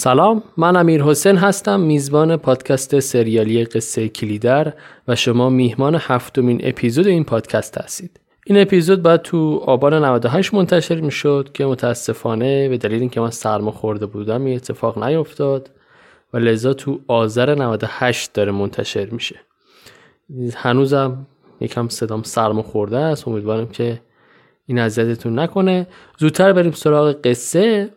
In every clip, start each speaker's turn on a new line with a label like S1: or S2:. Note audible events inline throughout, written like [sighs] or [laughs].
S1: سلام من امیر حسین هستم میزبان پادکست سریالی قصه کلیدر و شما میهمان هفتمین اپیزود این پادکست هستید. این اپیزود باید تو آبان 98 منتشر می‌شد که متاسفانه به دلیل اینکه من سرما خورده بودم این اتفاق نیفتاد و لذا تو آذر 98 داره منتشر میشه. هنوزم یکم صدام سرما خورده است. امیدوارم که این اذیتتون نکنه. زودتر بریم سراغ قصه.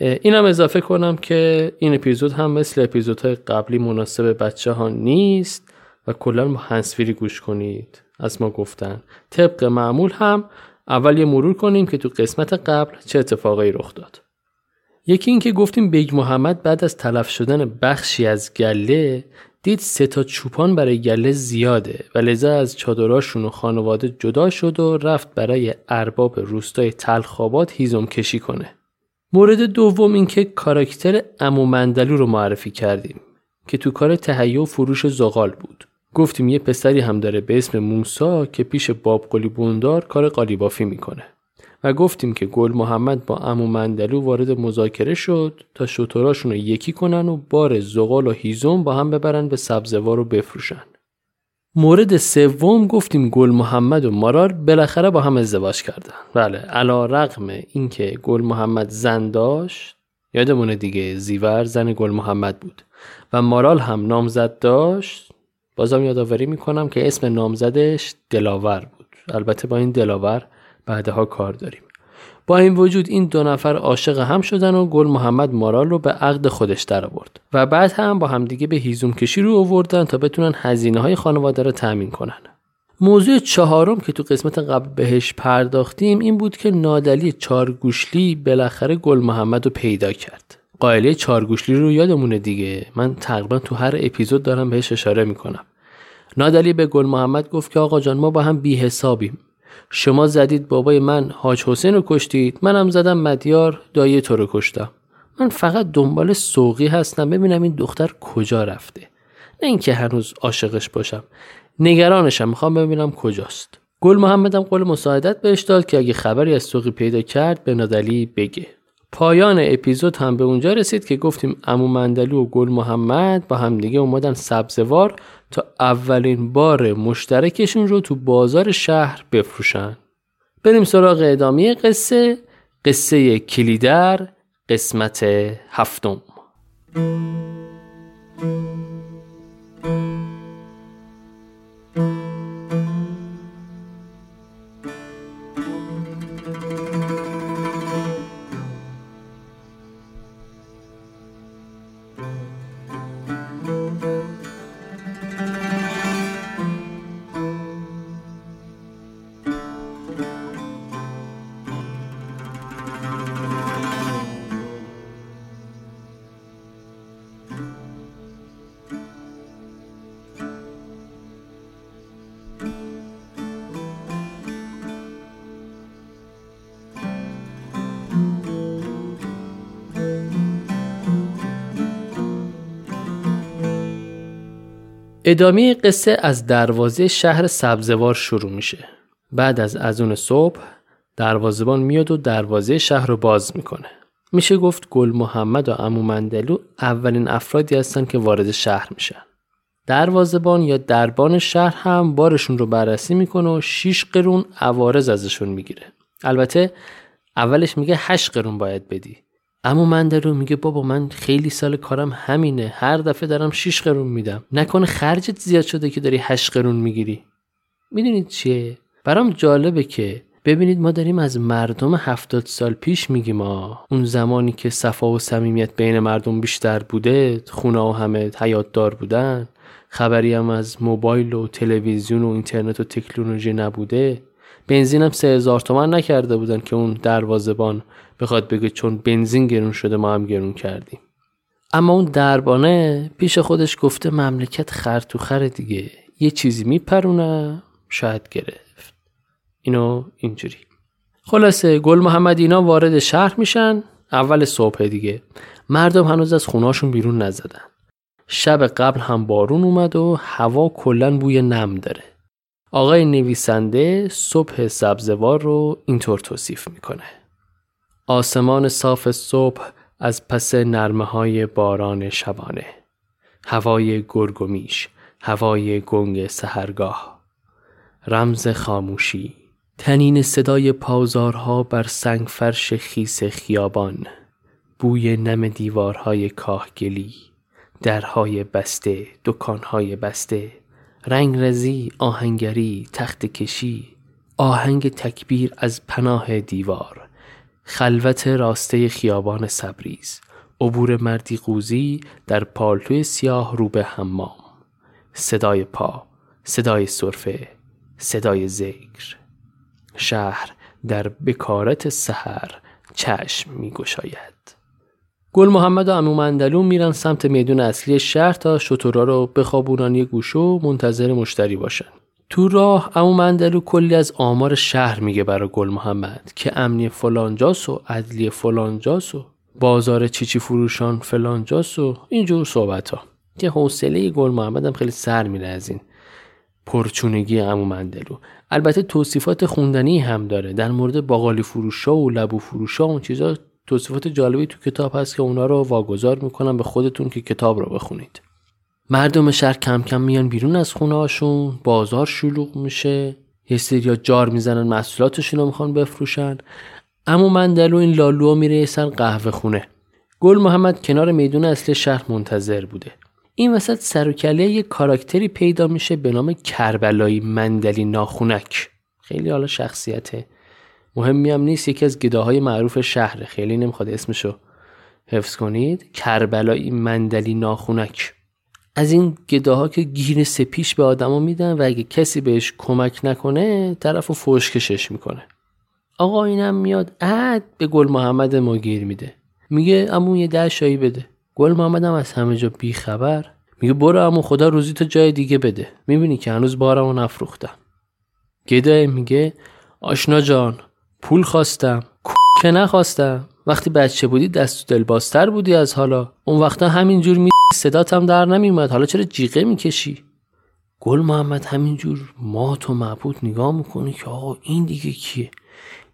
S1: اینم اضافه کنم که این اپیزود هم مثل اپیزودهای قبلی مناسب بچه ها نیست و کلا با هندزفری گوش کنید. از ما گفتن. طبق معمول هم اول یه مرور کنیم که تو قسمت قبل چه اتفاقایی رخ داد. یکی اینکه گفتیم بیگ محمد بعد از تلف شدن بخشی از گله دید سه تا چوپان برای گله زیاده و لذا از چادراشون و خانواده جدا شد و رفت برای ارباب روستای تلخاباد هیزم کشی کنه. مورد دوم اینکه کاراکتر امو مندلو رو معرفی کردیم که تو کار تهیه و فروش زغال بود. گفتیم یه پسری هم داره به اسم موسا که پیش باب قلی بوندار کار قالیبافی می‌کنه. و گفتیم که گل محمد با امو مندلو وارد مذاکره شد تا شطوراشون رو یکی کنن و بار زغال و هیزم با هم ببرن به سبزوار رو بفروشن. مورد سوم گفتیم گل محمد و مارال بالاخره با هم ازدواج کردن. بله علا رقم اینکه گل محمد زن داشت یادمونه دیگه زیور زن گل محمد بود و مارال هم نامزد داشت بازم یادآوری می‌کنم که اسم نامزدش دلاور بود البته با این دلاور بعدها کار داریم. با این وجود این دو نفر عاشق هم شدن و گل محمد مارال رو به عقد خودش در آورد و بعد هم با همدیگه به هیزوم کشی رو آوردن تا بتونن هزینه های خانواده رو تأمین کنن. موضوع چهارم که تو قسمت قبل بهش پرداختیم این بود که نادلی چارگوشلی بالاخره گل محمد رو پیدا کرد. قائله چارگوشلی رو یادمونه دیگه؟ من تقریبا تو هر اپیزود دارم بهش اشاره می‌کنم. نادلی به گل محمد گفت که آقا جان ما با هم بی حسابیم شما زدید بابای من حاج حسین رو کشتید منم زدم مدیار دایی تو رو کشتم. من فقط دنبال سوقی هستم ببینم این دختر کجا رفته. نه اینکه هنوز عاشقش باشم نگرانشم می‌خوام ببینم کجاست. گل محمدم قول مساعدت بهش داد که اگه خبری از سوقی پیدا کرد به نادلی بگه. پایان اپیزود هم به اونجا رسید که گفتیم امو مندلو و گل محمد با همدیگه اومدن سبزوار تا اولین بار مشترکشون رو تو بازار شهر بفروشن. بریم سراغ ادامه قصه قصه کلیدر قسمت هفتم. ادامه قصه از دروازه شهر سبزوار شروع میشه. بعد از ازون صبح دروازبان میاد و دروازه شهر رو باز می‌کنه. میشه گفت گل محمد و امو مندلو اولین افرادی هستن که وارد شهر میشن. دروازبان یا دربان شهر هم بارشون رو بررسی می‌کنه و 6 قرون عوارض ازشون می‌گیره. البته اولش میگه 8 قرون باید بدی. اما من رو میگه بابا من خیلی سال کارم همینه هر دفعه دارم 6 قرون میدم. نکنه خرجت زیاد شده که داری 8 قرون می‌گیری. می‌دونید چیه؟ برام جالبه که ببینید ما داریم از مردم هفتاد سال پیش میگیم ما اون زمانی که صفا و صمیمیت بین مردم بیشتر بوده خونه و همه حیات دار بودن خبری هم از موبایل و تلویزیون و اینترنت و تکنولوژی نبوده. بنزینم سه هزار تومن نکرده بودن که اون دروازبان بخواد بگه چون بنزین گرون شده ما هم گرون کردیم. اما اون دربانه پیش خودش گفته مملکت خر تو خر دیگه. یه چیزی میپرونه شاید گرفت. اینو اینجوری. خلاصه گل محمد اینا وارد شهر میشن اول صبح دیگه. مردم هنوز از خوناشون بیرون نزدن. شب قبل هم بارون اومد و هوا کلا بوی نم داره. آقای نویسنده صبح سبزوار رو اینطور توصیف می‌کنه. آسمان صاف صبح از پس نرمه های باران شبانه. هوای گرگومیش هوای گنگ سهرگاه رمز خاموشی تنین صدای پازارها بر سنگ فرش خیس خیابان. بوی نم دیوارهای کاهگلی درهای بسته دکانهای بسته. رنگرزی آهنگری تخت کشی آهنگ تکبیر از پناه دیوار خلوت راسته خیابان سبریز عبور مردی قوزی در پالتوی سیاه رو به حمام صدای پا صدای صرفه صدای ذکر شهر در بکارت سحر چشم می گشاید. گل محمد و امو مندلو میرن سمت میدون اصلی شهر تا شطورا رو بخوابونن یه گوشو منتظر مشتری باشن. تو راه امو مندلو کلی از آمار شهر میگه برای گل محمد که امنی فلانجاس و عدلی فلانجاس و بازار چیچی فروشان فلانجاس و اینجور صحبت ها که حوصله گل محمد هم خیلی سر میره از این پرچونگی امو مندلو البته توصیفات خوندنی هم داره. در مورد باقالی فروشا و لبو فروشا اون چیزا توصیفات جالبی تو کتاب هست که اونا رو واگذار می‌کنم به خودتون که کتاب رو بخونید. مردم شهر کم کم میان بیرون از خونه هاشون بازار شلوغ میشه یه سری جار می‌زنن محصولاتشون رو می‌خوان بفروشن. اما مندلو این لالو میره سر قهوه خونه. گل محمد کنار میدون اصل شهر منتظر بوده. این وسط سر و کله یه کاراکتری پیدا میشه به نام کربلایی مندلی ناخونک. خیلی حالا شخصیته. مهمی هم نیست یکی از گداهای معروف شهر. خیلی نمی‌خواد اسمشو حفظ کنید. کربلایی مندلی ناخونک. از این گداها که گیر سپیش به آدما میدن و اگه کسی بهش کمک نکنه طرف و فوشکشش می‌کنه. آقا اینم میاد عد به گل محمد ما گیر میده. میگه امون یه ده شایی بده. گل محمد هم از همه جا بیخبر میگه برو امو خدا روزی تا جای دیگه بده. می‌بینی که هنوز بارمو نفروختم. گدای میگه آشنا جان پول خواستم که نخواستم. وقتی بچه بودی دست و دلبازتر بودی از حالا. اون وقتا همینجور می صدات هم در نمیومد حالا چرا جیغه می‌کشی؟ گل محمد همینجور مات و معبود نگاه می‌کنه که آقا این دیگه کیه؟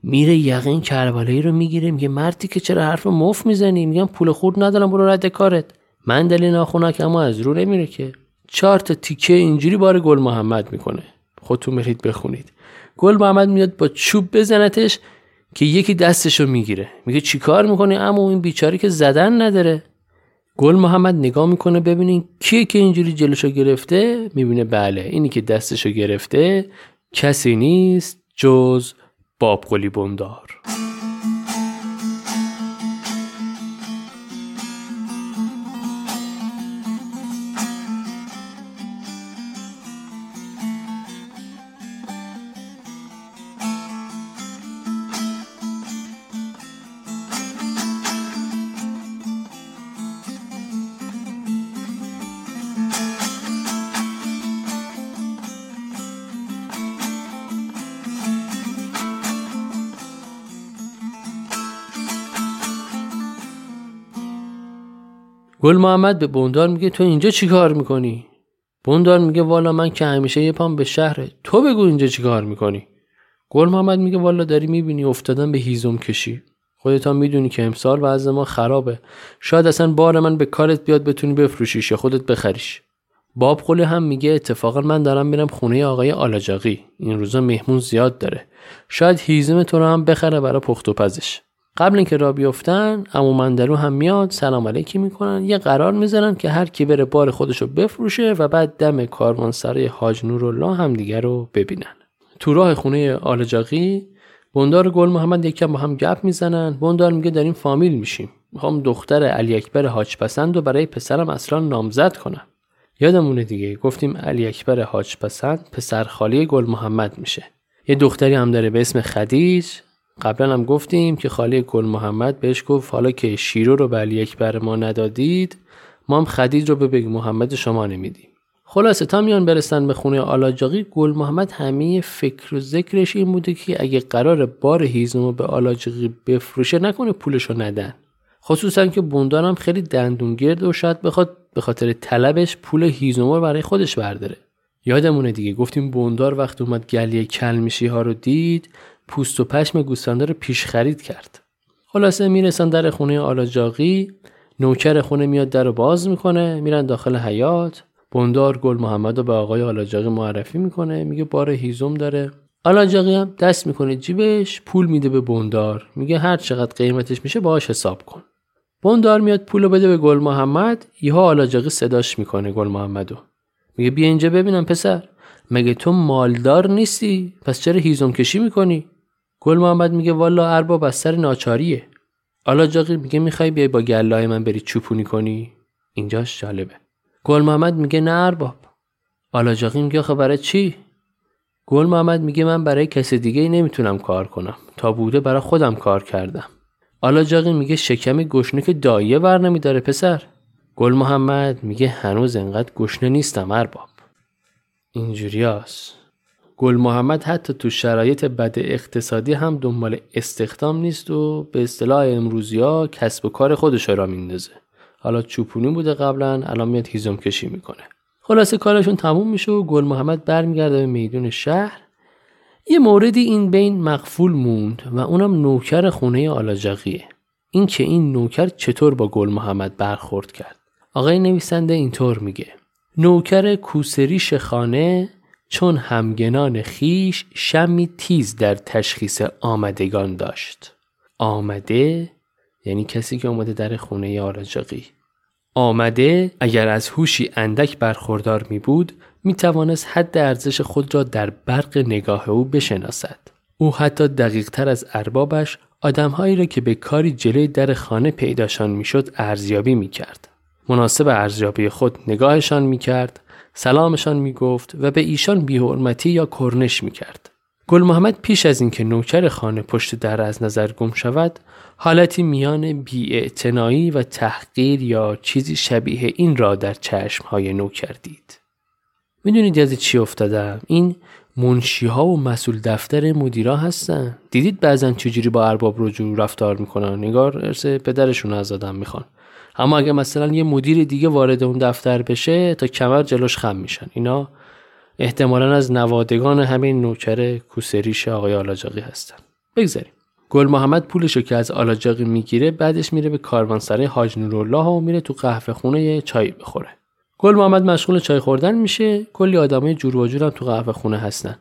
S1: میره یقین کربلایی رو می‌گیره. میگه مردی که چرا حرف مف می‌زنی؟ میگم پول خورد ندارم برو رد کارت. من دل ناخونک اما از رو نمیره که. چهار تا تیکه اینجوری بار گل محمد می‌کنه. خودتون برید بخونید. گل محمد میاد با چوب بزنتش که یکی دستشو می‌گیره. میگه چیکار می‌کنی اما این بیچاره که زدن نداره. گل محمد نگاه می‌کنه ببینین کیه که اینجوری جلوشو گرفته؟ می‌بینه بله اینی که دستشو گرفته کسی نیست جز باب قلی بندار. گل محمد به بوندار میگه تو اینجا چیکار می‌کنی؟ بوندار میگه والا من که همیشه یه پام به شهره تو بگو اینجا چیکار می‌کنی؟ گل محمد میگه والا داری می‌بینی افتادن به هیزم کشی. خودت هم می‌دونی که امسال وضع ما خرابه. شاید اصلا بار من به کارت بیاد بتونی بفروشیش یا خودت بخریش. باب قلی هم میگه اتفاقا من دارم میرم خونه آقای آلاجاقی. این روزا مهمون زیاد داره. شاید هیزم تو رو هم بخره برای پخت و پزش قبل اینکه را بیفتن امو مندرو هم میاد سلام علیکی می‌کنن. یه قرار می‌ذارن که هر کی بره بار خودشو بفروشه و بعد دم کاروانسرای حاج نورالله هم دیگه رو ببینن. تو راه خونه آلجاقی بندار گل محمد یکم با هم گپ می‌زنن. بندار میگه داریم فامیل میشیم. می‌خوام دختر علی اکبر حاج پسند و برای پسرم اصلا نامزد کنم. یادمونه دیگه گفتیم علی اکبر حاج پسند پسر خالی گل محمد میشه. یه دختری هم داره به اسم خدیج. قبلا هم گفتیم که خالی گل محمد بهش گفت حالا که شیرو رو به علی اکبر ما ندادید ما هم خدیج رو به بگ محمد شما نمیدیم. خلاصه تا میان برسن به خونه آلاجاقی گل محمد همه فکر و ذکرش این بوده که اگه قرار بار هیزم رو به آلاجاقی بفروشه نکنه پولشو ندن. خصوصا که بوندان هم خیلی دندون گرد و شاید بخواد به خاطر طلبش پول هیزم رو برای خودش برداره. یادمونه دیگه گفتیم بوندار وقت اومد گلیه کلمیشی ها رو دید. پوست و پشم گوسفنده رو پیش خرید کرد. خلاصه می‌رسن در خونه آلاجاقی نوکر خونه میاد در رو باز می‌کنه میرن داخل حیات بندار گل محمد رو به آقای آلاجاقی معرفی می‌کنه میگه بار هیزم داره. آلاجاقی هم دست می‌کنه جیبش پول میده به بندار. میگه هر چقدر قیمتش میشه باهاش حساب کن. بندار میاد پولو بده به گل محمد یهو آلاجاقی صداش می‌کنه گل محمدو. میگه بیا اینجا ببینم پسر. مگه تو مالدار نیستی؟ پس چرا هیزم کشی می‌کنی؟ گل محمد میگه والا ارباب از سر ناچاریه. آلاجاقی میگه می‌خوای بیای با گلای من بری چوپونی کنی؟ اینجاش جالبه. گل محمد میگه نه ارباب. آلاجاقی میگه آخه برای چی؟ گل محمد میگه من برای کسی دیگه نمی‌تونم کار کنم. تا بوده برای خودم کار کردم. آلاجاقی میگه شکم گشنه که دایه ور نمیداره پسر. گل محمد میگه هنوز انقدر گشنه نیستم ارباب. اینجوریاست گل محمد حتی تو شرایط بد اقتصادی هم دنبال استخدام نیست و به اصطلاح امروزی ها کسب و کار خودش را میندازه. حالا چوپونی بوده قبلا الان میاد هیزم کشی می‌کنه. خلاصه کارشون تموم میشه و گل محمد برمیگرده به میدون شهر. یه موردی این بین مقفول موند و اونم نوکر خونه آلاجاقیه این که این نوکر چطور با گل محمد برخورد کرد؟ آقای نویسنده اینطور میگه. نوکر کوسریش خانه چون همگنان خیش شمی تیز در تشخیص آمدگان داشت آمده یعنی کسی که اومده در خونه آلاجاقی آمده اگر از هوشی اندک برخوردار می بود می توانست حد ارزش خود را در برق نگاه او بشناسد. او حتی دقیق تر از اربابش آدمهایی را که به کاری جلوی در خانه پیداشان می‌شد ارزیابی می کرد. مناسب ارزیابی خود نگاهشان می کرد، سلامشان می گفت و به ایشان بیحرمتی یا کرنش می کرد. گل محمد پیش از اینکه نوکر خانه پشت در از نظر گم شود حالتی میان بیاعتنایی و تحقیر یا چیزی شبیه این را در چشمهای نوکر دید. می‌دونید یاد چی افتادم؟ این منشی ها و مسئول دفتر مدیرا هستن. دیدید بعضا چجوری با ارباب رجوع رفتار می‌کنن. نگار ارث پدرشون از آدم می‌خوان. اما اگه مثلا یه مدیر دیگه وارد اون دفتر بشه تا کمر جلوش خم میشن. اینا احتمالا از نوادگان همین نوکر کوسریش آقای آلاجاقی هستن. بگذاریم. گل محمد پولشو که از آلاجاقی می‌گیره بعدش میره به کاروانسرای حاج نورالله و میره تو قهوه خونه چای بخوره گل محمد مشغول چای خوردن میشه کلی آدمای جور و جور هم تو قهوه خونه هستن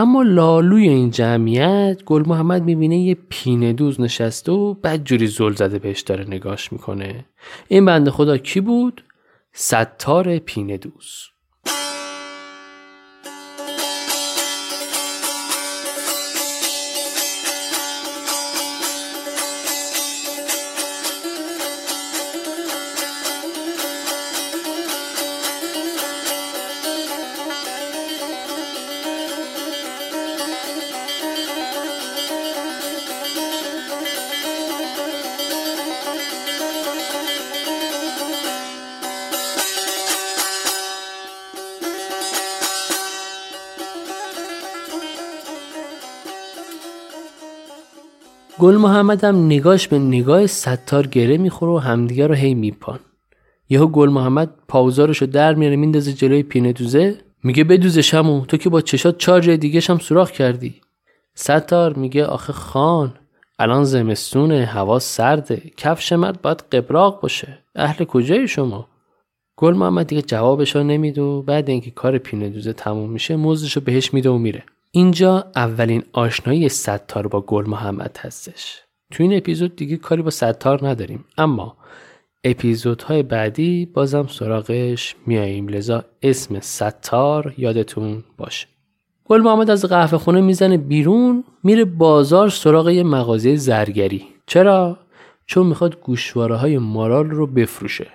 S1: اما لالوی این جمعیت گل محمد می‌بینه یه پینه دوز نشسته و بعد جوری زل زده بهش داره نگاش می‌کنه این بنده خدا کی بود؟ ستار پینه دوز گل محمد هم نگاش به نگاه ستار گره می‌خوره و همدیگه رو هی میپان. یهو گل محمد پاوزارشو در میاره میندازه جلوی پینه دوزه. میگه بدوزش همو تو که با چشات چهار جای دیگه هم سوراخ کردی. ستار میگه آخه خان الان زمستونه هوا سرده کفش مرد باید قبراق باشه. اهل کجای شما؟ گل محمد دیگه جوابشو نمیده بعد اینکه کار پینه دوزه تموم میشه موزشو بهش میده و میره. اینجا اولین آشنایی ستار با گل محمد هستش. تو این اپیزود دیگه کاری با ستار نداریم اما اپیزودهای بعدی بازم سراغش میاییم. لذا اسم ستار یادتون باشه. گل محمد از قهوه خونه می‌زنه بیرون میره بازار سراغ یه مغازه زرگری. چرا؟ چون می‌خواد گوشواره های مارال رو بفروشه.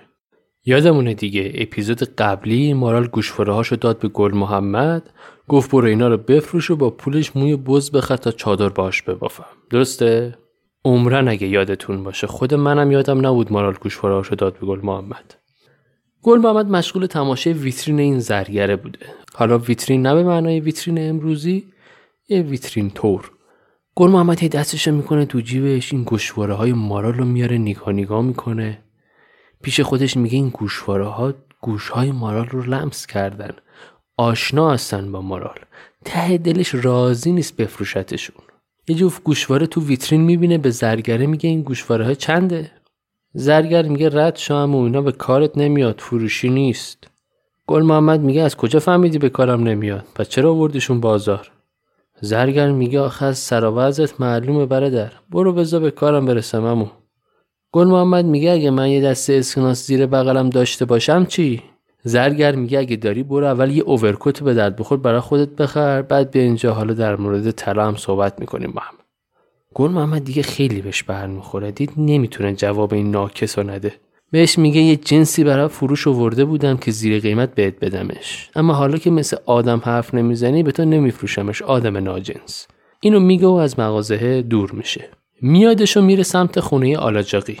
S1: یادمونه دیگه اپیزود قبلی مارال گوشواره هاشو داد به گل محمد گفت برو اینا رو بفروش و با پولش موی بز بخر تا چادر باش ببافم. درسته؟ عمرن اگه یادتون باشه خود منم یادم نبود مارال گوشواره هاشو داد به گل محمد. گل محمد مشغول تماشای ویترین این زرگره بوده. حالا ویترین نه به معنای ویترین امروزی یه ویترین تور گل محمد هی دستش می‌کنه تو جیبش این گوشواره های مارال رو میاره نگاه نگاه می‌کنه. پیش خودش میگه این گوشواره ها گوش های مارال رو لمس کردن. آشنا هستن با مارال. ته دلش راضی نیست بفروشتشون. یه جفت گوشواره تو ویترین می‌بینه به زرگره میگه این گوشواره ها چنده؟ زرگر میگه رد شام و اینا به کارت نمیاد فروشی نیست. گل محمد میگه از کجا فهمیدی به کارم نمیاد؟ پس چرا آوردیشون بازار؟ زرگر میگه آخه از سراوزت معلومه برادر. برو بزا به کارم برسم امو گل محمد میگه اگه من یه دسته اسکناس زیر بغلم داشته باشم چی؟ زرگر میگه اگه داری برو اول یه اوورکوت به درد بخور برای خودت بخر بعد به اینجا. حالا در مورد طلا هم صحبت می‌کنیم با هم. گل محمد دیگه خیلی بهش برمیخوره دید نمی‌تونه جواب این ناکس رو نده. بهش میگه یه جنسی برای فروش آورده بودم که زیر قیمت بهت بدمش. اما حالا که مثل آدم حرف نمی‌زنی به تو نمیفروشمش. آدم ناجنس. اینو میگه و از مغازه دور میشه. میادش و میره سمت خونه آلاجاقی.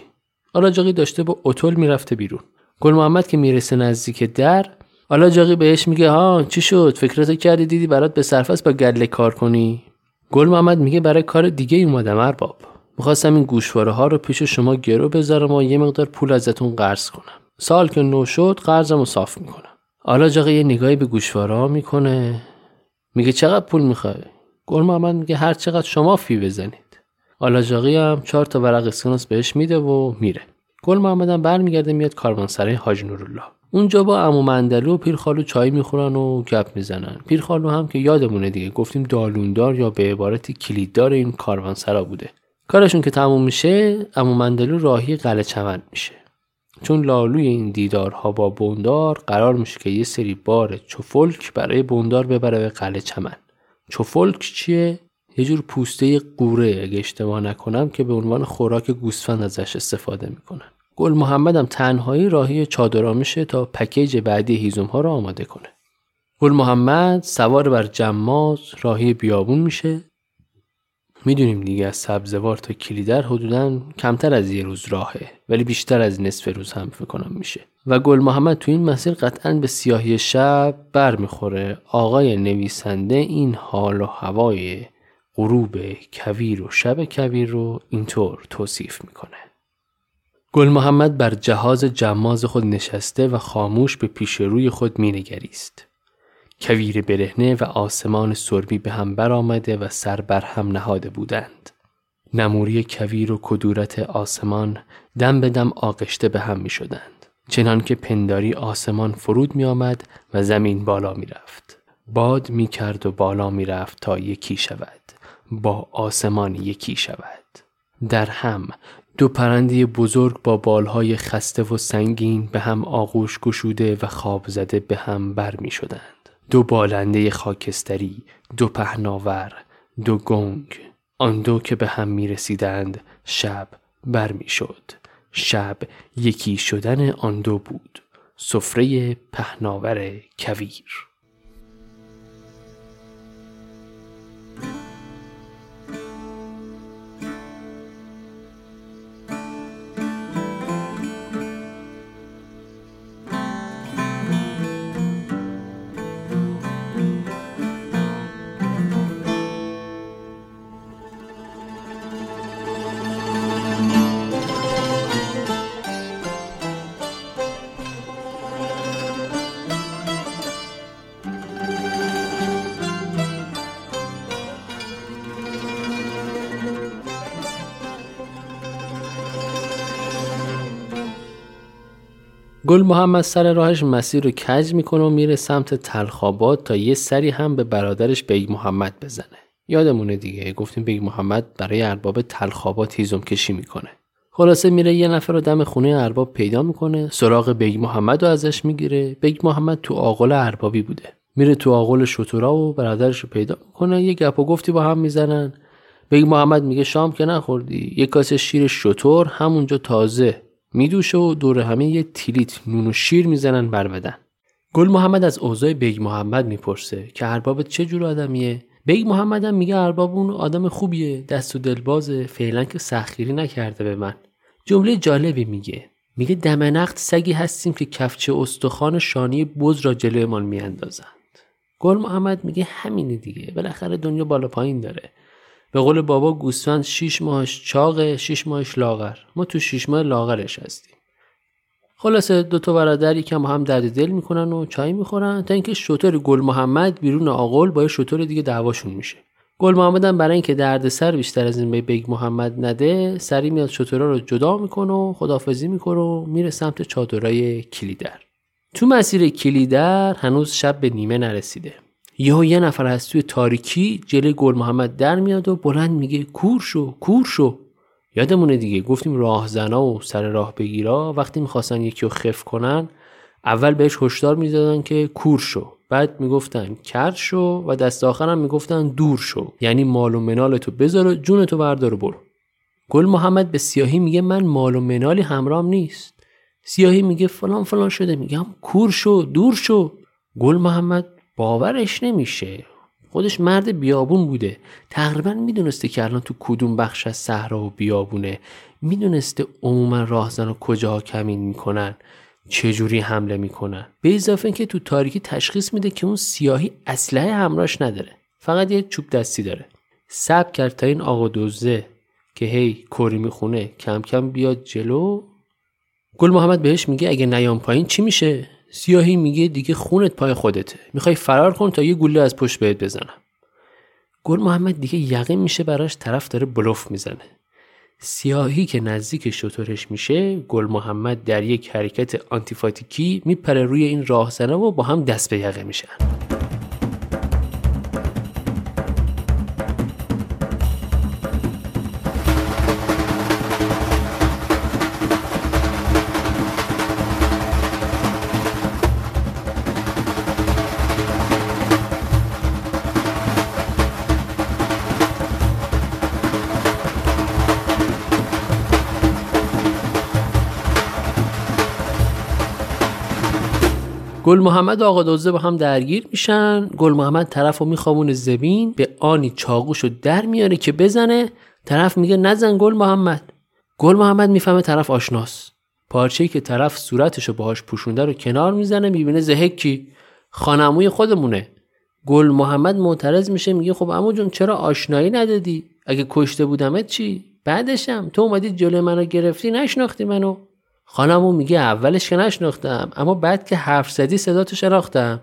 S1: آلاجاقی داشته با اتول می‌رفته بیرون. گل محمد که می‌رسه نزدیک در آلاجاقی بهش میگه ها چی شد؟ فکرتو کردی؟ دیدی برات به سرفس با گله کار کنی؟ گل محمد میگه برای کار دیگه اومدم ارباب. می‌خواستم این گوشواره ها رو پیش شما گرو بذارم و یه مقدار پول ازتون قرض کنم. سال که نو شد قرضم رو صاف می‌کنم. حالا یه نگاهی به گوشواره ها می‌کنه میگه چقدر پول می‌خوای؟ گل محمد میگه هر چقدر شما فی بزنید. آلاجاقی هم چهار تا ورق اسکناس بهش میده و میره. گل محمد هم برمیگرده میاد کاروانسرای حاج نورالله اونجا با عمو مندلو و پیرخالو چای می‌خورن و گپ می‌زنن. پیرخالو هم که یادمونه دیگه گفتیم دالوندار یا به عبارتی کلیددار این کاروانسرا بوده. کارشون که تموم میشه اما مندلو راهی قلعه چمن میشه. چون لالوی این دیدارها با بوندار قرار میشه که یه سری بار چفلک برای بوندار ببره به قلعه چمن. چفلک چیه؟ یه جور پوسته قوره اگه اشتباه نکنم که به عنوان خوراک گوسفند ازش استفاده می‌کنن گل محمد هم تنهایی راهی چادرها میشه تا پکیج بعدی هیزم ها رو آماده کنه. گل محمد سوار بر جماز راهی بیابون میشه. می‌دونیم دیگه از سبزوار تا کلیدر حدودا کمتر از یه روز راهه ولی بیشتر از نصف روز هم فکر کنم میشه. و گل محمد تو این مسیر قطعا به سیاهی شب بر می‌خوره آقای نویسنده این حال و هوای غروب کویر و شب کویر رو اینطور توصیف می‌کنه گل محمد بر جهاز جماز خود نشسته و خاموش به پیش روی خود مینگریست کویر برهنه و آسمان سربی به هم برآمده و سر بر هم نهاده بودند. نموری کویر و کدورت آسمان دم به دم آغشته به هم می شدند. چنان که پنداری آسمان فرود می آمد و زمین بالا می رفت. باد می کرد و بالا می رفت تا یکی شود. با آسمان یکی شود. در هم دو پرنده بزرگ با بالهای خسته و سنگین به هم آغوش گشوده و خواب زده به هم بر می شدند. دو بالنده خاکستری دو پهناور دو گنگ آن دو که به هم می رسیدند شب بر می شد شب یکی شدن آن دو بود سفره پهناور کویر گل محمد سر راهش مسیر رو کج می‌کنه و میره سمت تلخاباد تا یه سری هم به برادرش بیگ محمد بزنه. یادمونه دیگه گفتیم بیگ محمد برای ارباب تلخاباد هیزم کشی می‌کنه. خلاصه میره یه نفر رو دم خونه ارباب پیدا می‌کنه سراغ بیگ محمد رو ازش می‌گیره. بیگ محمد تو آغل اربابی بوده. میره تو آغل شترا و برادرش رو پیدا می‌کنه. یه گپ و گفتی با هم می‌زنن. بیگ محمد میگه شام که نخوردی؟ یه کاسه شیر شتر همونجا تازه. میدوشه و دور هم یه تیلیت نون و شیر می‌زنن بر بدن. گل محمد از اوضاع بیگ محمد می‌پرسه که اربابت چه جور آدمیه؟ بیگ محمد هم میگه ارباب اون آدم خوبیه دست و دلبازه فعلا که سختگیری نکرده به من. جمله جالبی میگه. میگه دمنقت سگی هستیم که کفچه استخوان شانه بز را جلویمان میاندازند. گل محمد میگه همینه دیگه بالاخره دنیا بالا پایین داره. به قول بابا گوسفند شیش ماهش چاقه شیش ماهش لاغر. ما تو شیش ماه لاغرش هستیم. خلاصه دو تا برادر یکم هم درد دل می‌کنن و چای می‌خورن. تا اینکه شتر گل محمد بیرون آغل با شتر دیگه دعواشون میشه. گل محمد هم برای اینکه دردسر بیشتر از این به بیگ محمد نده سری میاد شترا رو جدا می‌کنه و خدافظی می‌کنه و میره سمت چادرای کلیدر. تو مسیر کلیدر هنوز شب به نیمه نرسیده. یهو یه نفر از توی تاریکی جلوی گل محمد در میاد و بلند میگه کور شو کور شو. یادمونه دیگه گفتیم راهزنا و سر راه بگیرا. وقتی می‌خواستن یکی رو خف کنن اول بهش هشدار می‌دادن که کور شو. بعد می‌گفتن کرد شو و دست آخرم می‌گفتن دور شو. یعنی مال و منالتو بذار و جونتو بردار و برو. گل محمد به سیاهی میگه من مال و منالی همرام نیست. سیاهی میگه فلان فلان شده. میگم کور شو دور شو. گل محمد باورش نمیشه. خودش مرد بیابون بوده. تقریبا می‌دونسته که الان تو کدوم بخش از صحرا و بیابونه. می‌دونسته عموما راهزن و کجا کمین می‌کنن. چجوری حمله می‌کنن. به اضافه اینکه تو تاریکی تشخیص میده که اون سیاهی اسلحه همراش نداره. فقط یه چوب دستی داره. سب کرد تا این آقا دوزه که هی کوری می‌خونه کم کم بیاد جلو. گل محمد بهش میگه اگه نیام پایین چی میشه؟ سیاهی میگه دیگه خونت پای خودته. می‌خوای فرار کن تا یه گوله از پشت بهت بزنم. گل محمد دیگه یقین میشه براش طرف داره بلوف می‌زنه. سیاهی که نزدیک شطورش میشه گل محمد در یک حرکت آنتیفاتیکی میپره روی این راهزنه و با هم دست به یقه میشن. گل محمد و آقا دوزه با هم درگیر میشن. گل محمد طرف رو میخوابونه زمین به آنی چاقوشو در میاره که بزنه. طرف میگه نزن گل محمد گل محمد می‌فهمه طرف آشناس پارچه‌ای که طرف صورتشو باهاش پوشونده رو کنار می‌زنه می‌بینه زهکی. خانموی خودمونه. گل محمد معترض میشه میگه خب امو جون چرا آشنایی ندادی؟ اگه کشته بودمت چی؟ بعدشم تو اومدی جلوی منو گرفتی نشناختی منو. خانمو میگه اولش که نشناختم اما بعد که حرف زدی صدا تو شناختم.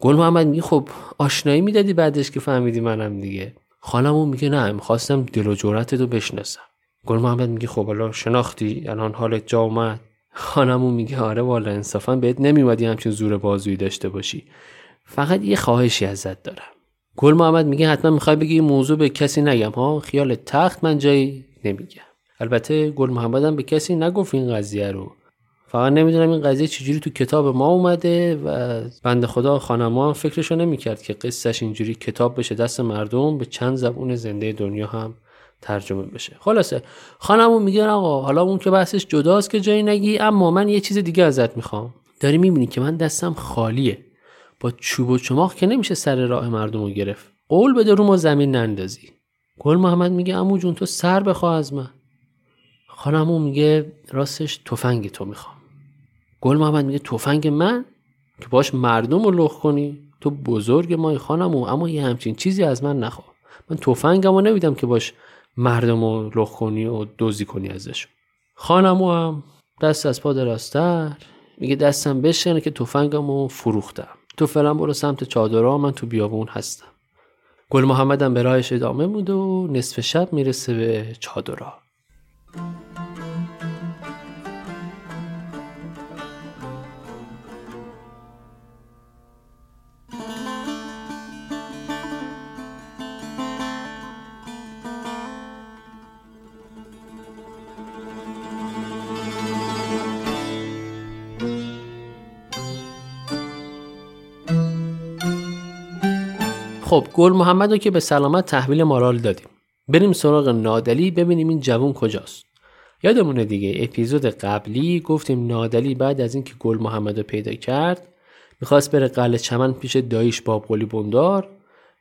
S1: گل محمد میگه خب آشنایی می‌دادی بعدش که فهمیدی منم دیگه. خانمو میگه نه می‌خواستم دل و جورت رو بشناسم. گل محمد میگه خب حالا شناختی الان حالت جا اومد. خانمو میگه آره والا انصافا بهت نمیومدی همچین زور بازویی داشته باشی. فقط یه خواهشی ازت دارم. گل محمد میگه حتما می‌خوای بگی موضوع به کسی نگم ها؟ خیال تخت من جایی نمیگم. البته گل محمد هم به کسی نگفت این قضیه رو. فقط نمی‌دونم این قضیه چجوری تو کتاب ما اومده و بنده خدا خانما هم فکرشو نمی‌کرد که قصهش اینجوری کتاب بشه دست مردم به چند زبون زنده دنیا هم ترجمه بشه. خلاصه خانمون میگه آقا حالا اون که بحثش جداست که جایی نگی اما من یه چیز دیگه ازت می‌خوام. داری می‌بینی که من دستم خالیه. با چوب و چماق که نمیشه سر راه مردم رو گرفت. قول بده رو ما زمین نندازی. گل محمد میگه امو جون تو سر بخواه از من. خانمو میگه راستش تفنگ تو می‌خوام. گل محمد میگه تفنگ من؟ که باش مردم رو لخ کنی؟ تو بزرگ مای خانمو اما یه همچین چیزی از من نخوا من تفنگمو نمیدم که باش مردم رو لخ کنی و دوزی کنی ازش خانمو هم دست از پا دراستر میگه دستم بشنه که تفنگمو فروختم. تو فعلا برو سمت چادرها من تو بیابون هستم. گل محمدم به راهش ادامه بود و نصف شب می‌رسه به چادرها. خب گل محمد رو که به سلامت تحویل مارال دادیم. بریم سراغ نادلی ببینیم این جوون کجاست. یادمونه دیگه اپیزود قبلی گفتیم نادلی بعد از اینکه گل محمد رو پیدا کرد می‌خواست بره قلعه چمن پیش دایش باب قلی بندار.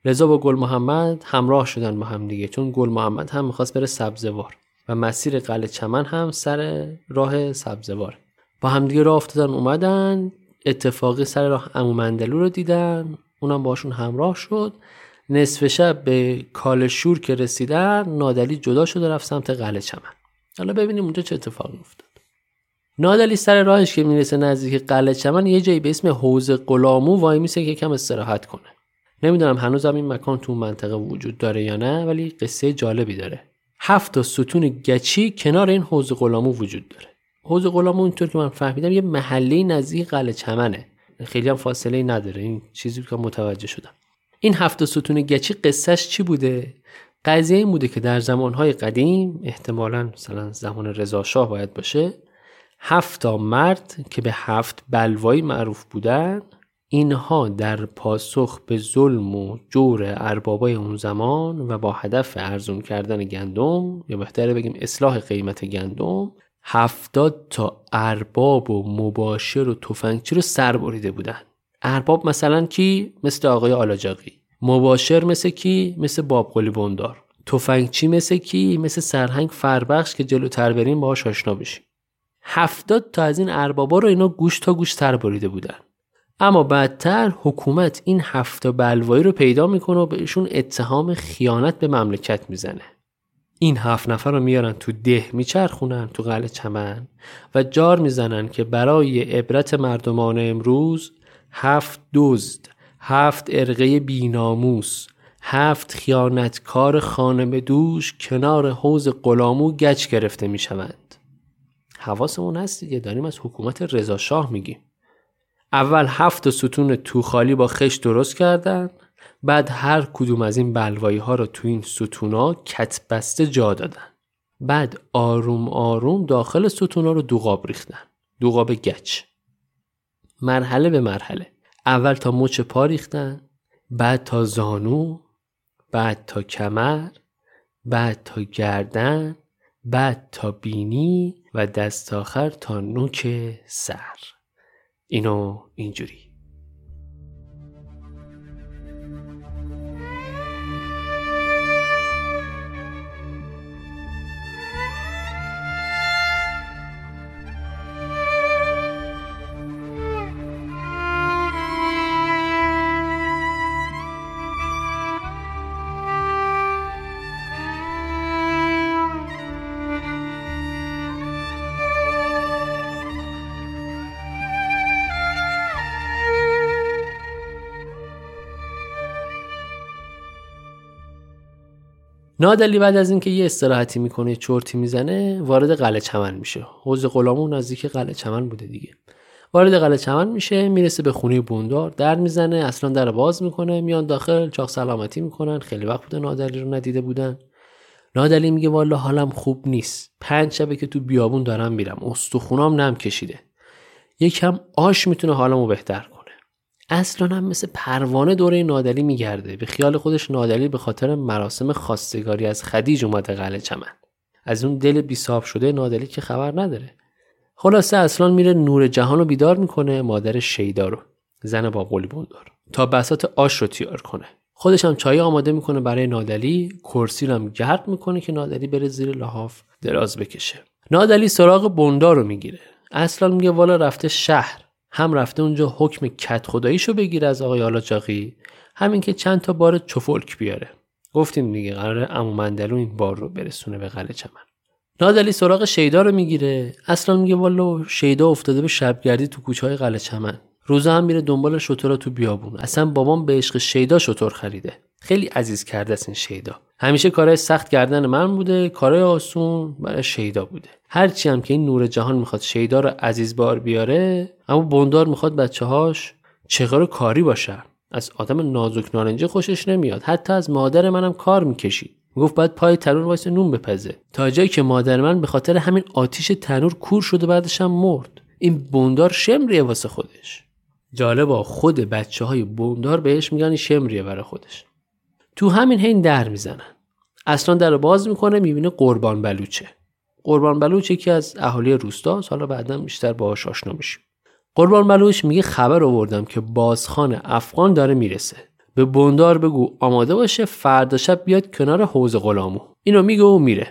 S1: رضا با گل محمد همراه شدن با هم دیگه چون گل محمد هم می‌خواست بره سبزوار و مسیر قلعه چمن هم سر راه سبزوار. با همدیگه راه افتادن اومدن اتفاقی سر راه امومندلو رو دیدن. اونم باشون همراه شد. نصف شب به کالشور که رسیدن نادلی جدا شد و رفت سمت قلعه چمن. حالا ببینیم اونجا چه اتفاقی افتاد. نادلی سر راهش که می‌رسه نزدیک قلعه چمن یه جایی به اسم حوز قلامو وای میسه که کم استراحت کنه. نمی‌دونم هنوزم این مکان تو منطقه وجود داره یا نه ولی قصه جالبی داره. هفت تا ستون گچی کنار این حوض غلامو وجود داره. حوض غلامو اینطور که من فهمیدم یه محله نزدیک قلعه چمنه. خیلی هم فاصله نداره. این چیزی که متوجه شدم. این هفت ستون گچی قصهش چی بوده؟ قضیه این بوده که در زمانهای قدیم احتمالا مثلا زمان رضا شاه باید باشه هفت مرد که به هفت بلوایی معروف بودن اینها در پاسخ به ظلم و جور اربابای اون زمان و با هدف ارزون کردن گندم یا بهتره بگیم اصلاح قیمت گندم هفتاد تا ارباب و مباشر و تفنگچی رو سر بریده بودن. ارباب مثلا کی؟ مثل آقای آلاجاقی. مباشر مثل کی؟ مثل باب قلی بندار. تفنگچی مثل کی؟ مثل سرهنگ فربخش که جلوتر بریم باهاش آشنا بشیم. هفتاد تا از این اربابا رو اینا گوش تا گوش تر بریده بودن. اما بعدتر حکومت این هفت بلوایی رو پیدا می‌کنه و بهشون اتهام خیانت به مملکت می‌زنه. این هفت نفر رو میارن تو ده میچرخونن تو قلعه چمن و جار می‌زنن که برای عبرت مردمان امروز هفت دزد هفت ارقه بیناموس هفت خیانتکار خانه دوش کنار حوز قلامو گچ گرفته می‌شوند. حواسمون هست دیگه داریم از حکومت رضا شاه میگیم. اول هفت ستون توخالی با خش درست کردن بعد هر کدوم از این بلوایی ها رو تو این ستونا کت بسته جا دادن. بعد آروم آروم داخل ستونا رو دوغاب ریختن. دوغاب گچ. مرحله به مرحله. اول تا مچ پا ریختن بعد تا زانو بعد تا کمر بعد تا گردن بعد تا بینی و دست آخر تا نوک سر. اینو اینجوری. نادلی بعد از اینکه یه استراحتی می‌کنه چرتی می‌زنه وارد قلعه چمن میشه. حوض غلامون نزدیک قلعه چمن بوده دیگه. وارد قلعه چمن میشه می‌رسه به خونه بوندار در می‌زنه اصلا در باز می‌کنه میان داخل چاق سلامتی می‌کنن. خیلی وقت بوده نادلی رو ندیده بودن. نادلی میگه والا حالم خوب نیست. پنج شبه که تو بیابون دارم میرم. استخونام نم کشیده. یکم آش می‌تونه حالمو بهتر اصلا هم مثل پروانه دوره نادلی میگرده. به خیال خودش نادلی به خاطر مراسم خواستگاری از خدیج اومده قلعه چمن. از اون دل بیساب شده نادلی که خبر نداره. خلاصه اصلا میره نور جهان رو بیدار می‌کنه مادر شیدا رو. زن با قلی بندار تا بسات آش رو تیار کنه. خودش هم چای آماده می‌کنه برای نادلی. کرسی رو هم گرد می‌کنه که نادلی بره زیر لحاف دراز بکشه. نادلی سراغ بندار رو می‌گیره. اصلا میگه والا رفته شهر. هم رفته اونجا حکم کت خداییشو بگیره از آقای آلاچاقی همین که چند تا بار چفلک بیاره. گفتیم دیگه قراره امو مندلو این بار رو برسونه به قلعه چمن نادلی سراغ شیدا رو می‌گیره. اصلا میگه والا شیدا افتاده به شبگردی تو کوچه های قلعه چمن روزا هم میره دنبال شطورا تو بیابون. اصلا بابام به عشق شیدا شطور خریده. خیلی عزیز کرده است این شیدا. همیشه کارهای سخت کردن من بوده کارهای آسون برای شیدا بوده. هرچی هم که این نور جهان می‌خواد شیدا رو عزیز بار بیاره اما بندار می‌خواد بچه هاش چغار کاری باشن. از آدم نازک نارنجی خوشش نمیاد. حتی از مادر منم کار می‌کشید گفت باید پای تنور واسه نون بپزه. تا جایی که مادر من به خاطر همین آتیش تنور کور شده بعدش هم مرد. این بوندار شمریه واسه خودش. جالبا خود بچه های بوندار بهش میگن شمریه برای خودش. تو همین حین در می‌زنن. اصلا در باز می‌کنه می‌بینه قربان بلوچه. قربان بلوچ یکی از اهالی روستا حالا بعدا بیشتر باهاش آشنا میشیم. قربان بلوچ میگه خبر آوردم که بازخان افغان داره می‌رسه. به بندار بگو آماده باشه فردا شب بیاد کنار حوز غلامو. اینو میگه و میره.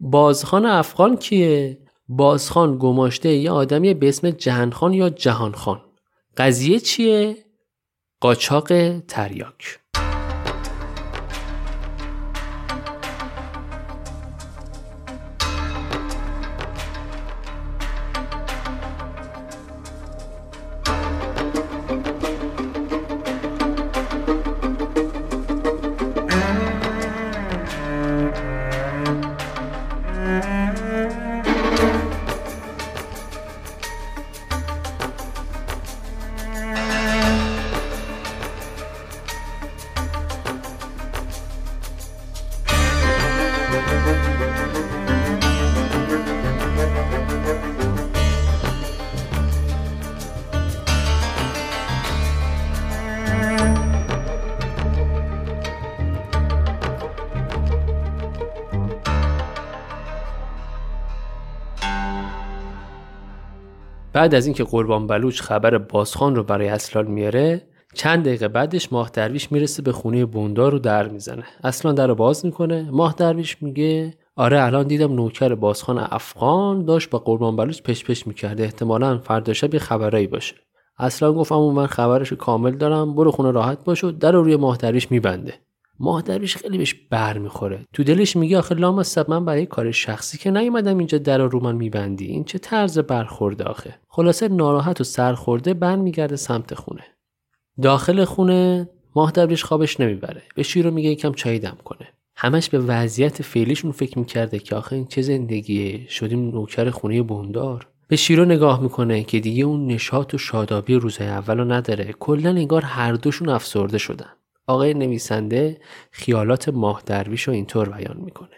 S1: بازخان افغان کیه؟ بازخان گماشته یه آدمی به اسم جهانخان یا جهانخان. قضیه چیه؟ قاچاق تریاک. بعد از اینکه قربان بلوچ خبر بازخان رو برای اصلان میاره چند دقیقه بعدش ماه درویش می‌رسه به خونه بوندار رو در می‌زنه. اصلا در رو باز می‌کنه. ماه درویش میگه آره الان دیدم نوکر بازخان افغان داشت با قربان بلوچ پش پش می‌کرده. احتمالا فردا شب یه خبرایی باشه. اصلا گفتم من خبرش کامل دارم. برو خونه راحت باش و در رو روی ماه درویش میبنده. ماه درویش خیلی بهش بر می‌خوره. تو دلش میگه آخه لام من برای کار شخصی که نیومدم اینجا در رو من میبندی. این چه طرز برخورده آخه. خلاصه ناراحت و سرخورده برمیگرده سمت خونه. داخل خونه ماه درویش خوابش نمی‌بره. به شیرو میگه یکم چای دم کنه. همش به وضعیت فعلیشون فکر می‌کرده که آخه این چه زندگیه؟ شدیم نوکر خونه بوندار به شیرو نگاه می‌کنه که دیگه اون نشاط و شادابی روزهای اولو نداره. کلا انگار هر دوشون افسرده شدن. آقای نویسنده خیالات ماه درویش رو اینطور بیان می‌کنه.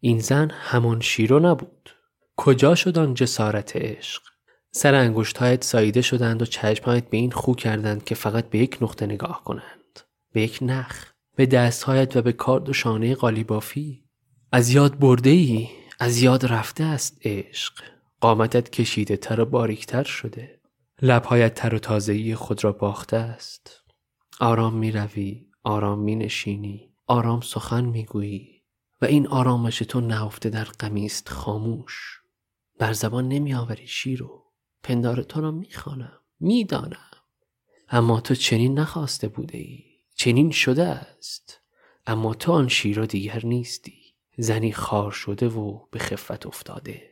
S1: این زن همان شیرو نبود. کجا شد آن جسارت عشق؟ سر انگشتهایت ساییده شدند و چشمهایت به این خو کردند که فقط به یک نقطه نگاه کنند. به یک نخ. به دستهایت و به کارد و شانه قالیبافی. از یاد برده ای از یاد رفته است عشق. قامتت کشیده تر و باریکتر شده. لبهایت تر و تازهی خود را باخته است. آرام می روی آرام می نشینی آرام سخن می گویی و این آرامش تو نهفته در قمیست خاموش. بر زبان نمی آوری شیرو پندار تو را می خانم می دانم. اما تو چنین نخواسته بوده ای چنین شده است. اما تو آن شیرو دیگر نیستی زنی خار شده و به خفت افتاده.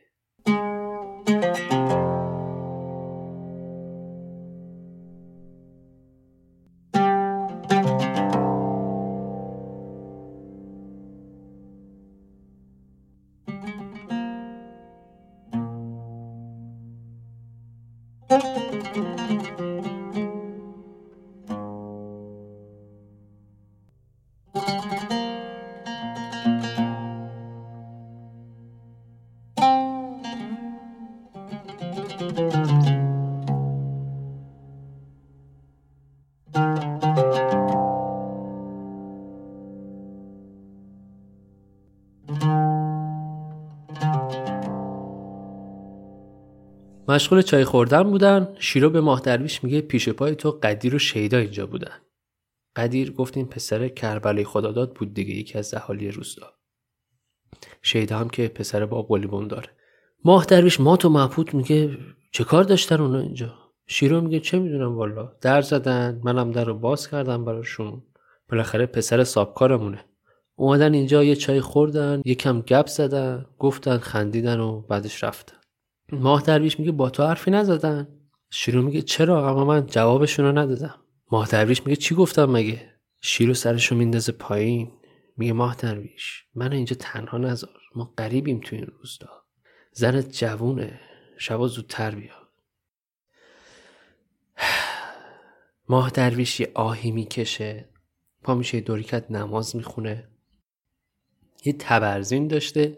S1: مشغول چای خوردن بودن شیرو به ماه درویش میگه پیش پای تو قدیر و شیدا اینجا بودن. قدیر گفت این پسر کربلای خداداد بود دیگه یکی از اهالی روستا. شیدا هم که پسر با قلیبون داره. ماه درویش مات و محبود میگه چه کار داشتن اونا اینجا؟ شیرو میگه چه می‌دونم والا. در زدن منم در رو باز کردم براشون. بالاخره پسر سابکارمونه. اومدن اینجا یه چای خوردن یکم گپ زدن گفتن خندیدن و بعدش رفتن. ماه درویش میگه با تو حرفی نزدن. شیرو میگه چرا؟ اما من جوابشون رو ندادم. ماه درویش میگه چی گفتم مگه؟ شیرو سرشو میندازه پایین. میگه ماه درویش من اینجا تنها نذار ما قریبیم تو این روزدا. زنت جوونه. شبا زودتر بیا. [sighs] ماه درویش یه آهی می‌کشه. پا میشه دوریکت نماز می‌خونه. یه تبرزین داشته.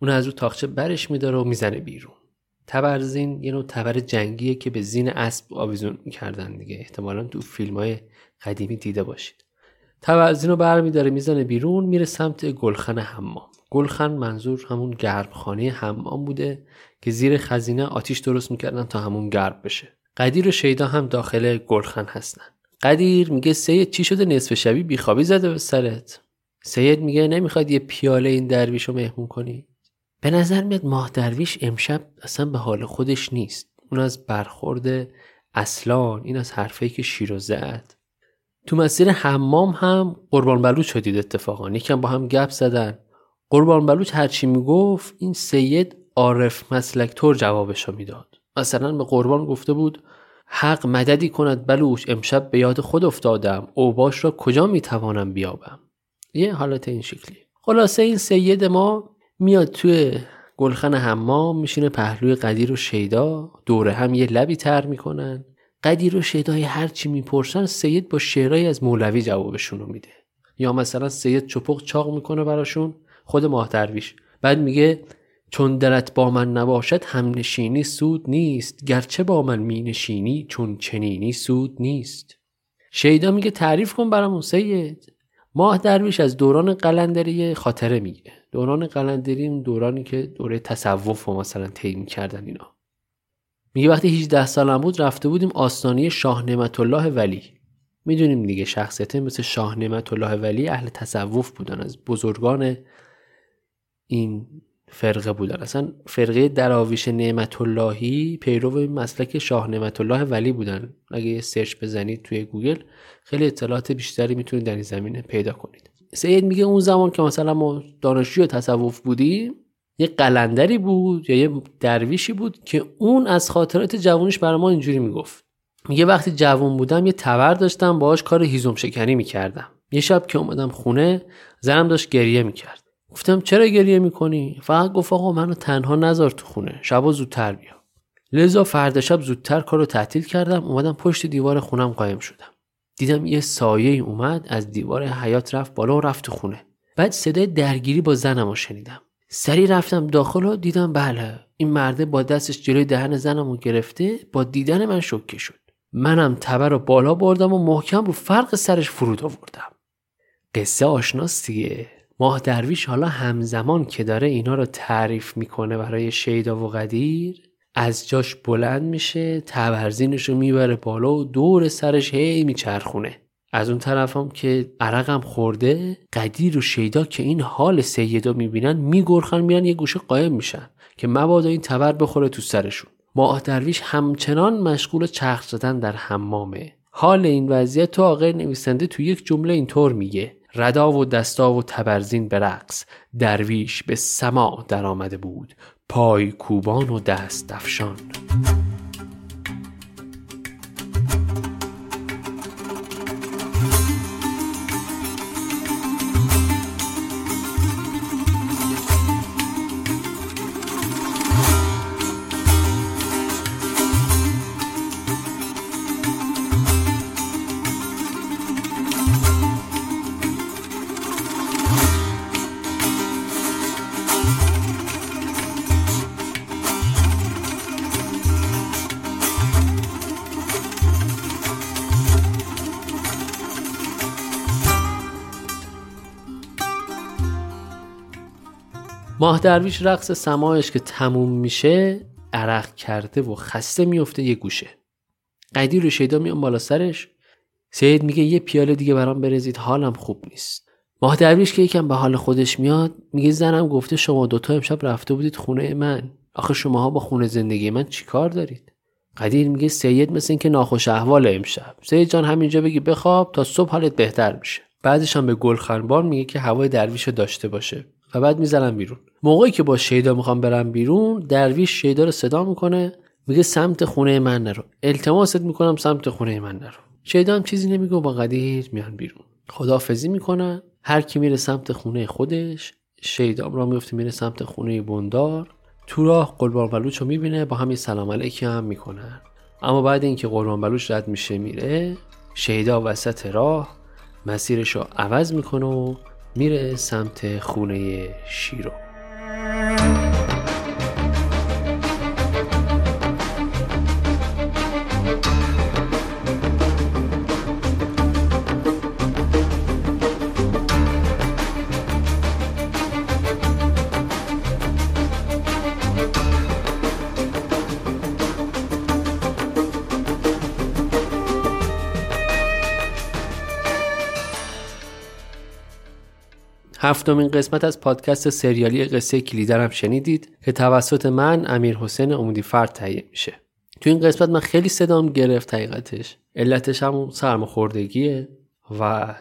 S1: اون از رو تاخچه برش میداره و می‌زنه بیرون. تبرزین یه نوع تبر جنگیه که به زین اسب آویزون می‌کردن دیگه. احتمالا تو فیلم های قدیمی دیده باشید. تبرزین رو برمیداره می‌زنه بیرون میره سمت گلخن حمام. گلخن منظور همون گرمخانه حمام بوده که زیر خزینه آتیش درست می‌کردن تا همون گرم بشه. قدیر و شیدا هم داخل گلخن هستن. قدیر میگه سید چی شده نصف شبی بیخوابی زده به سرت. سید میگه نمی‌خواد یه پیاله این درویش رو مهمون کنی. به نظر میاد ماه درویش امشب اصلا به حال خودش نیست. اون از برخورد اصلان این از حرفی که شیرو زد. تو مسیر حمام هم قربان بلوچ شدید اتفاقا. یکم با هم گپ زدن. قربان بلوچ هرچی می‌گفت این سید عارف مسلک طور جوابش رو می‌داد. مثلا به قربان گفته بود حق مددی کند بلوچ امشب به یاد خود افتادم. اوباش را کجا می‌توانم بیابم؟ یه حالت این شکلی خلاصه این سید ما میاد توی گلخن حمام میشینه پهلوی قدیر و شیدا دوره هم یه لبی تر می‌کنن. قدیر و شیدای هرچی می‌پرسن سید با شعرهایی از مولوی جوابشون رو میده. یا مثلا سید چپق چاق می‌کنه براشون خود ماه درویش. بعد میگه چون درت با من نباشد هم نشینی سود نیست. گرچه با من می نشینی چون چنینی سود نیست. شیدا میگه تعریف کن برامون سید. ماه درویش از دوران قلندری خاطره میگه دوران قلندری اون دورانی که دوره تصوف و مثلا طی کردن اینا. میگه وقتی 18 سالم بود رفته بودیم آستانه شاه نعمت الله ولی. می‌دونیم دیگه شخصیت مثل شاه نعمت الله ولی اهل تصوف بودن از بزرگان این فرقه بودن. اصلا فرقه دراویش نعمت اللهی پیرو مسلک شاه نعمت الله ولی بودن. اگه search بزنید توی گوگل خیلی اطلاعات بیشتری می‌تونید در این زمینه پیدا کنید. سید میگه اون زمان که مثلا ما دانشجوی تصوف بودیم یه قلندری بود یا یه درویشی بود که اون از خاطرات جوانش برای ما اینجوری می‌گفت. میگه وقتی جوان بودم یه تبر داشتم باهاش کار هیزم شکنی می‌کردم. یه شب که اومدم خونه زنم داشت گریه می‌کرد. گفتم چرا گریه می‌کنی؟ فقط گفت آقا منو تنها نذار تو خونه. شبا زودتر بیا لذا فردا شب زودتر کارو تعطیل کردم اومدم پشت دیوار خونم قایم شدم. دیدم یه سایه اومد از دیوار حیات رفت بالا و رفت تو خونه. بعد صدای درگیری با زنم رو شنیدم. سری رفتم داخل و دیدم بله این مرده با دستش جلوی دهن زنم رو گرفته با دیدن من شکه شد. منم تبر رو بالا بردم و محکم رو فرق سرش فرود آوردم. قصه آشناست دیگه. ماه درویش حالا همزمان که داره اینا رو تعریف می‌کنه برای شیدا و قدیر. از جاش بلند میشه تبرزینش رو می‌بره بالا و دور سرش هی میچرخونه. از اون طرف هم که عرقم خورده قدیر و شیدا که این حال سیدا می‌بینن میگرخن میرن یه گوشه قایم میشن که مبادا این تبر بخوره تو سرشون. ماه درویش همچنان مشغول چرخ زدن در حمامه. حال این وضعیت تو آقای نویسنده تو یک جمله اینطور میگه. ردا و دستا و تبرزین به رقص. درویش به سما در آمده بود. پای کوبان و دست دفشان ماه درویش رقص سماعش که تموم میشه عرق کرده و خسته میفته یه گوشه. قدیر و شیدا میان بالا سرش. سید میگه یه پیاله دیگه برام برزید حالم خوب نیست. ماه درویش که یکم به حال خودش میاد میگه زنم گفته شما دوتا امشب رفته بودید خونه من. آخه شماها با خونه زندگی من چیکار دارید؟ قدیر میگه سید مثل اینکه ناخوش احوال امشب. سید جان همینجا بگی بخواب تا صبح حالت بهتر میشه. بعدش هم به گلخنبان میگه که هوای درویش داشته باشه. و بعد می‌زنم بیرون. موقعی که با شیدا می‌خوام برم بیرون درویش شیدا رو صدا می‌کنه میگه سمت خونه من نرو. التماست می‌کنم سمت خونه من نرو. شیدا هم چیزی نمیگه با قدیر میان بیرون. خدافزی می‌کنن هر کی میره سمت خونه خودش شیدا را میفته میره سمت خونه بندار. تو راه قربان بلوچ رو می‌بینه با همین سلام علیکی هم می‌کنن اما بعد اینکه قربان بلوچ رد میشه میره. شیدا وسط راه مسیرش رو عوض می‌کنه و میره سمت خونه شیرو. Música هفتمین قسمت از پادکست سریالی قصه کلیدرم شنیدید که توسط من امیر حسین عمودی فرد تهیه میشه. تو این قسمت من خیلی صدام گرفت حقیقتش. علتش هم سرماخوردگیه و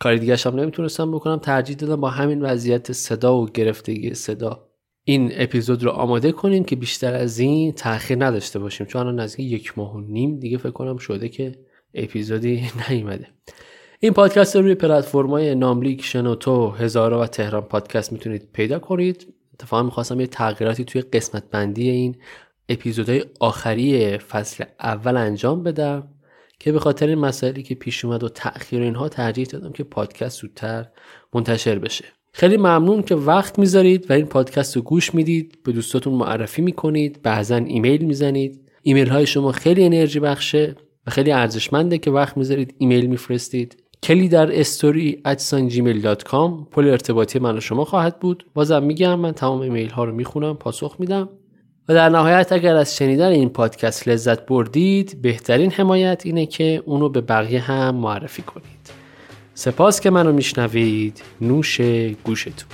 S1: کاری دیگه هم نمی‌تونستم بکنم. ترجیح دادم با همین وضعیت صدا و گرفتگی صدا این اپیزود رو آماده کنیم که بیشتر از این تاخیر نداشته باشیم. چون الان نزدیک یک ماه و نیم دیگه فکر کنم شده که اپیزودی [laughs] نیومده. این پادکست رو روی پلتفرم‌های ناملیک شنوتو هزارا و تهران پادکست می‌تونید پیدا کنید. اتفاقا می‌خواستم یه تغییراتی توی قسمت بندی این اپیزودهای آخری فصل اول انجام بدم که به خاطر این مسائلی که پیش اومد و تأخیر اینها ترجیح دادم که پادکست زودتر منتشر بشه. خیلی ممنون که وقت می‌ذارید و این پادکست رو گوش می‌دید. به دوستاتون معرفی می‌کنید. بعضا ایمیل می‌زنید. ایمیل های شما خیلی انرژی بخشه و خیلی ارزشمنده که وقت می‌ذارید ایمیل میفرستید. کلی در استوری gmail.com پل ارتباطی من و شما خواهد بود. بازم میگم من تمام ایمیل ها رو می‌خونم پاسخ میدم. و در نهایت اگر از شنیدن این پادکست لذت بردید بهترین حمایت اینه که اونو به بقیه هم معرفی کنید. سپاس که منو میشنوید. نوش گوشتون.